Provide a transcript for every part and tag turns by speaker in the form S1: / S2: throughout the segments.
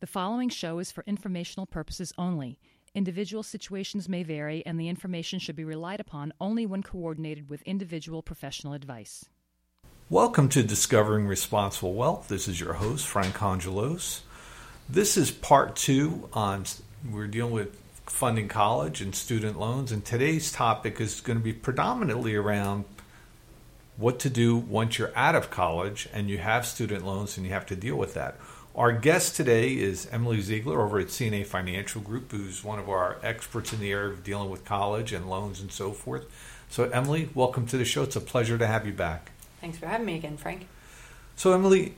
S1: The following show is for informational purposes only. Individual situations may vary, and the information should be relied upon only when coordinated with individual professional advice.
S2: Welcome to Discovering Responsible Wealth. This is your host, Frank Congelos. This is part two on we're dealing with funding college and student loans, and today's topic is going to be predominantly around what to do once you're out of college and you have student loans and you have to deal with that. Our guest today is Emily Ziegler over at CNA Financial Group, who's one of our experts in the area of dealing with college and loans and so forth. So, Emily, welcome to the show. It's a pleasure to have you back.
S3: Thanks for having me again, Frank.
S2: So, Emily,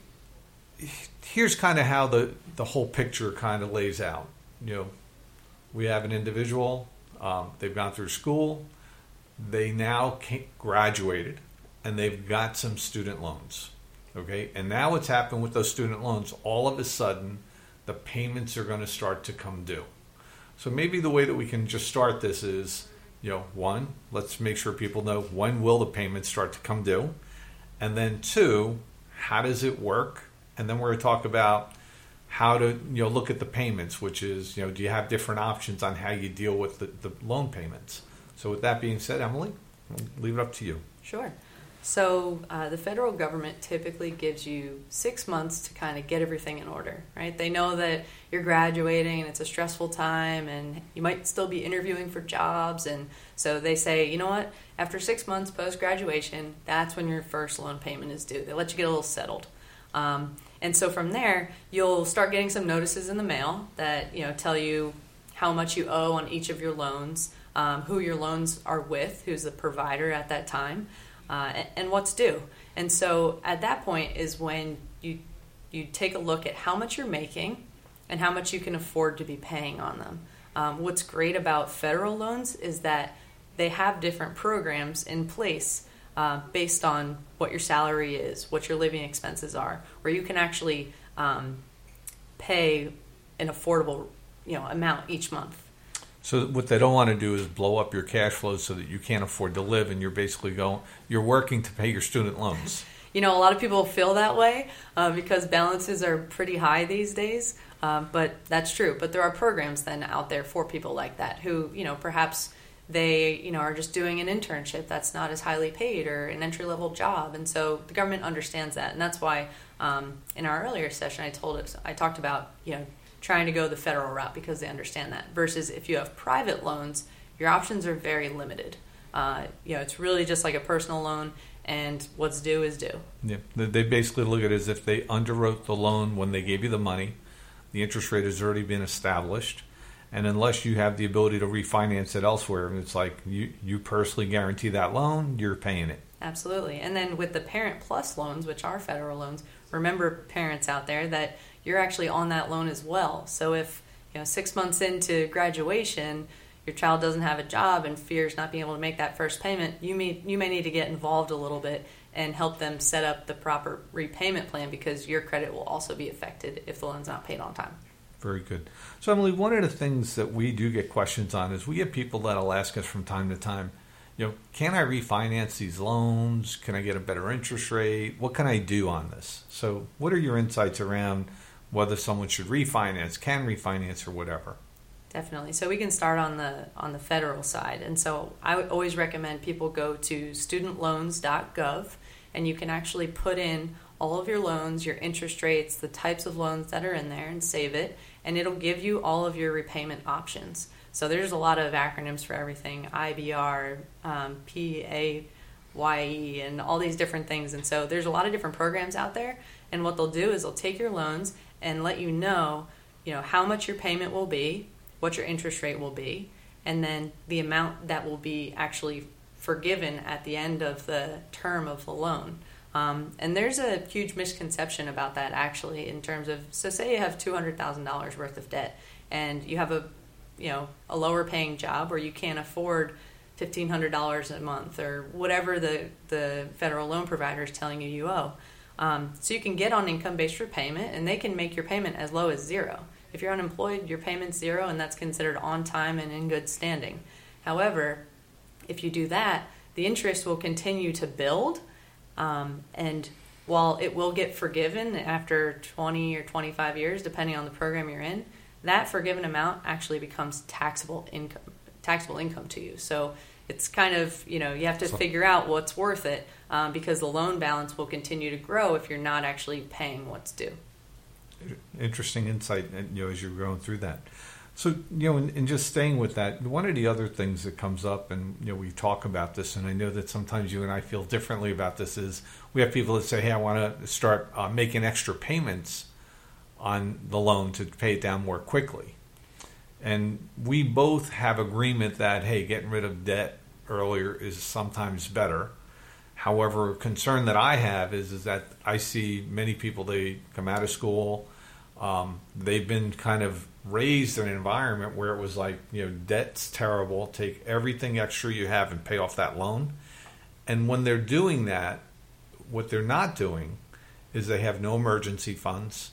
S2: here's kind of how the, the whole picture kind of lays out. You know, we have an individual, um, they've gone through school, they now graduated, and they've got some student loans Okay, and now what's happened with those student loans? All of a sudden, the payments are going to start to come due. So maybe the way that we can just start this is, you know, one, let's make sure people know when will the payments start to come due, and then two, how does it work? And then we're going to talk about how to you know look at the payments, which is you know do you have different options on how you deal with the, the loan payments? So with that being said, Emily, I'll leave it up to you.
S3: Sure. So uh, the federal government typically gives you six months to kind of get everything in order, right? They know that you're graduating and it's a stressful time, and you might still be interviewing for jobs, and so they say, you know what? After six months post graduation, that's when your first loan payment is due. They let you get a little settled. Um, and so from there, you'll start getting some notices in the mail that you know tell you how much you owe on each of your loans, um, who your loans are with, who's the provider at that time uh, and what's due. And so at that point is when you you take a look at how much you're making and how much you can afford to be paying on them. Um, what's great about federal loans is that they have different programs in place uh, based on what your salary is, what your living expenses are, where you can actually um, pay an affordable you know amount each month.
S2: So what they don't want to do is blow up your cash flow so that you can't afford to live, and you're basically going, you're working to pay your student loans.
S3: You know, a lot of people feel that way uh, because balances are pretty high these days. Uh, but that's true. But there are programs then out there for people like that who, you know, perhaps they, you know, are just doing an internship that's not as highly paid or an entry level job, and so the government understands that, and that's why um, in our earlier session I told it, I talked about, you know trying to go the federal route because they understand that. Versus if you have private loans, your options are very limited. Uh, you know, it's really just like a personal loan, and what's due is due.
S2: Yeah, they basically look at it as if they underwrote the loan when they gave you the money. The interest rate has already been established, and unless you have the ability to refinance it elsewhere, it's like you you personally guarantee that loan, you're paying it.
S3: Absolutely, and then with the Parent Plus loans, which are federal loans, remember parents out there that you're actually on that loan as well. So if you know six months into graduation, your child doesn't have a job and fears not being able to make that first payment, you may you may need to get involved a little bit and help them set up the proper repayment plan because your credit will also be affected if the loan's not paid on time.
S2: Very good. So Emily, one of the things that we do get questions on is we get people that'll ask us from time to time, you know, can I refinance these loans? Can I get a better interest rate? What can I do on this? So, what are your insights around whether someone should refinance, can refinance, or whatever.
S3: Definitely. So we can start on the on the federal side, and so I would always recommend people go to studentloans.gov, and you can actually put in all of your loans, your interest rates, the types of loans that are in there, and save it, and it'll give you all of your repayment options. So there's a lot of acronyms for everything: IBR, um, PA. YE and all these different things. And so there's a lot of different programs out there. And what they'll do is they'll take your loans and let you know, you know, how much your payment will be, what your interest rate will be, and then the amount that will be actually forgiven at the end of the term of the loan. Um, and there's a huge misconception about that actually in terms of so say you have $200,000 worth of debt and you have a you know a lower paying job or you can't afford $1500 a month or whatever the the federal loan provider is telling you you owe um, so you can get on income based repayment and they can make your payment as low as zero. If you're unemployed, your payment's zero and that's considered on time and in good standing. However, if you do that, the interest will continue to build um, and while it will get forgiven after 20 or 25 years, depending on the program you're in, that forgiven amount actually becomes taxable income taxable income to you. So it's kind of you know you have to figure out what's worth it um, because the loan balance will continue to grow if you're not actually paying what's due.
S2: Interesting insight, you know, as you're going through that. So you know, and, just staying with that, one of the other things that comes up, and you know, we talk about this, and I know that sometimes you and I feel differently about this. Is we have people that say, "Hey, I want to start uh, making extra payments on the loan to pay it down more quickly," and we both have agreement that hey, getting rid of debt earlier is sometimes better. However, concern that I have is is that I see many people they come out of school, um, they've been kind of raised in an environment where it was like, you know, debt's terrible, take everything extra you have and pay off that loan. And when they're doing that, what they're not doing is they have no emergency funds.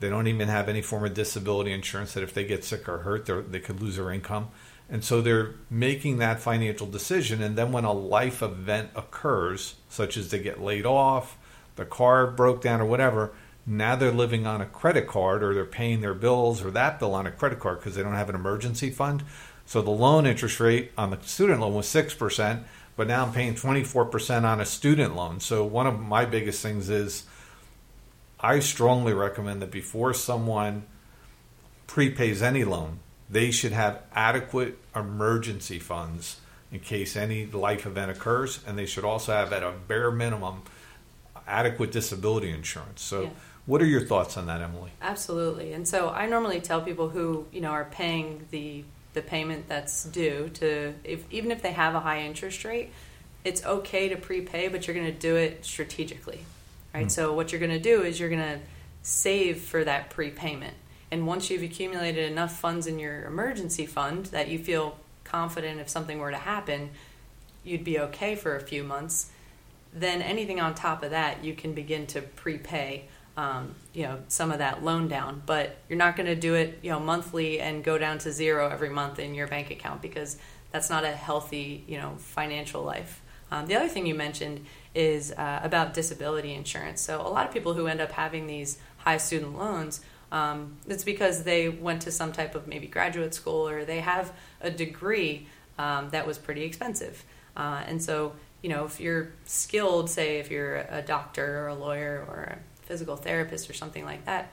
S2: They don't even have any form of disability insurance that if they get sick or hurt, they could lose their income. And so they're making that financial decision. And then when a life event occurs, such as they get laid off, the car broke down, or whatever, now they're living on a credit card or they're paying their bills or that bill on a credit card because they don't have an emergency fund. So the loan interest rate on the student loan was 6%, but now I'm paying 24% on a student loan. So one of my biggest things is I strongly recommend that before someone prepays any loan, they should have adequate emergency funds in case any life event occurs, and they should also have at a bare minimum adequate disability insurance. So yeah what are your thoughts on that, Emily?
S3: Absolutely. And so I normally tell people who, you know, are paying the the payment that's due to if even if they have a high interest rate, it's okay to prepay, but you're going to do it strategically. Right? Mm. So what you're going to do is you're going to save for that prepayment. And once you've accumulated enough funds in your emergency fund that you feel confident if something were to happen, you'd be okay for a few months, then anything on top of that you can begin to prepay um, you know some of that loan down but you're not going to do it you know monthly and go down to zero every month in your bank account because that's not a healthy you know financial life um, the other thing you mentioned is uh, about disability insurance so a lot of people who end up having these high student loans um, it's because they went to some type of maybe graduate school or they have a degree um, that was pretty expensive uh, and so you know if you're skilled say if you're a doctor or a lawyer or a physical therapist or something like that.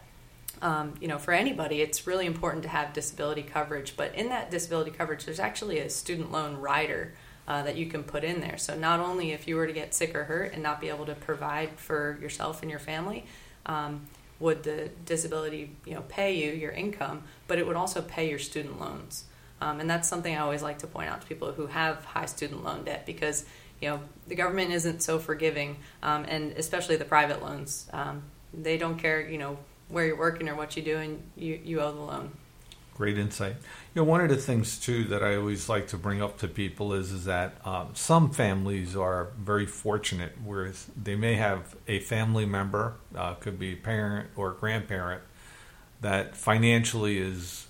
S3: Um, you know, for anybody, it's really important to have disability coverage. But in that disability coverage, there's actually a student loan rider uh, that you can put in there. So not only if you were to get sick or hurt and not be able to provide for yourself and your family, um, would the disability you know pay you your income, but it would also pay your student loans. Um, and that's something I always like to point out to people who have high student loan debt because you know the government isn't so forgiving, um, and especially the private loans. Um, they don't care, you know, where you're working or what you do, and you you owe the loan.
S2: Great insight. You know, one of the things too that I always like to bring up to people is is that um, some families are very fortunate, where they may have a family member, uh, could be a parent or grandparent, that financially is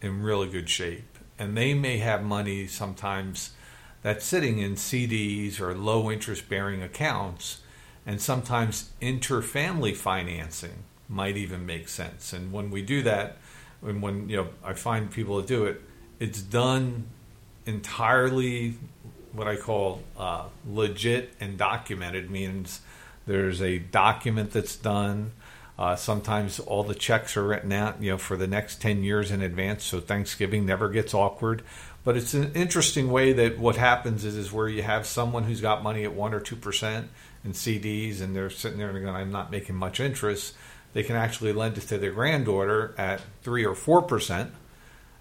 S2: in really good shape, and they may have money sometimes that's sitting in CDs or low interest bearing accounts, and sometimes interfamily financing might even make sense. And when we do that, when, when you know I find people that do it, it's done entirely what I call uh, legit and documented means there's a document that's done. Uh, sometimes all the checks are written out, you know, for the next ten years in advance, so Thanksgiving never gets awkward. But it's an interesting way that what happens is is where you have someone who's got money at one or two percent in CDs, and they're sitting there and going, "I'm not making much interest." They can actually lend it to their granddaughter at three or four percent,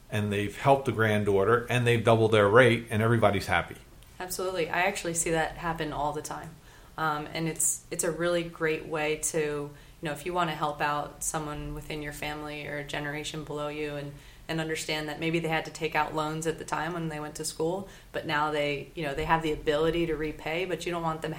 S2: and they've helped the granddaughter, and they've doubled their rate, and everybody's happy.
S3: Absolutely, I actually see that happen all the time, um, and it's it's a really great way to you know if you want to help out someone within your family or a generation below you and and understand that maybe they had to take out loans at the time when they went to school, but now they, you know, they have the ability to repay, but you don't want them,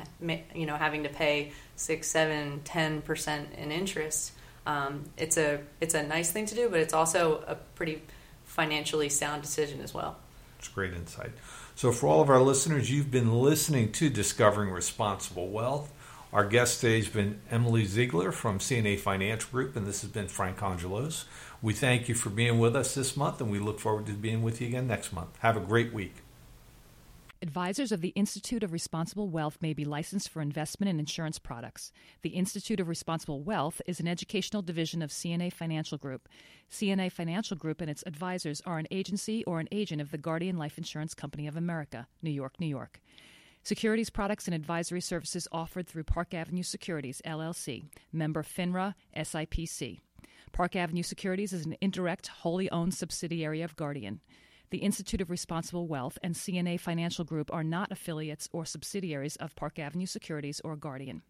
S3: you know, having to pay six, seven, ten percent in interest. Um, it's a it's a nice thing to do, but it's also a pretty financially sound decision as well.
S2: It's great insight. So, for all of our listeners, you've been listening to Discovering Responsible Wealth. Our guest today has been Emily Ziegler from CNA Financial Group, and this has been Frank Congelos. We thank you for being with us this month, and we look forward to being with you again next month. Have a great week.
S1: Advisors of the Institute of Responsible Wealth may be licensed for investment and insurance products. The Institute of Responsible Wealth is an educational division of CNA Financial Group. CNA Financial Group and its advisors are an agency or an agent of the Guardian Life Insurance Company of America, New York, New York. Securities products and advisory services offered through Park Avenue Securities, LLC, member FINRA, SIPC. Park Avenue Securities is an indirect, wholly owned subsidiary of Guardian. The Institute of Responsible Wealth and CNA Financial Group are not affiliates or subsidiaries of Park Avenue Securities or Guardian.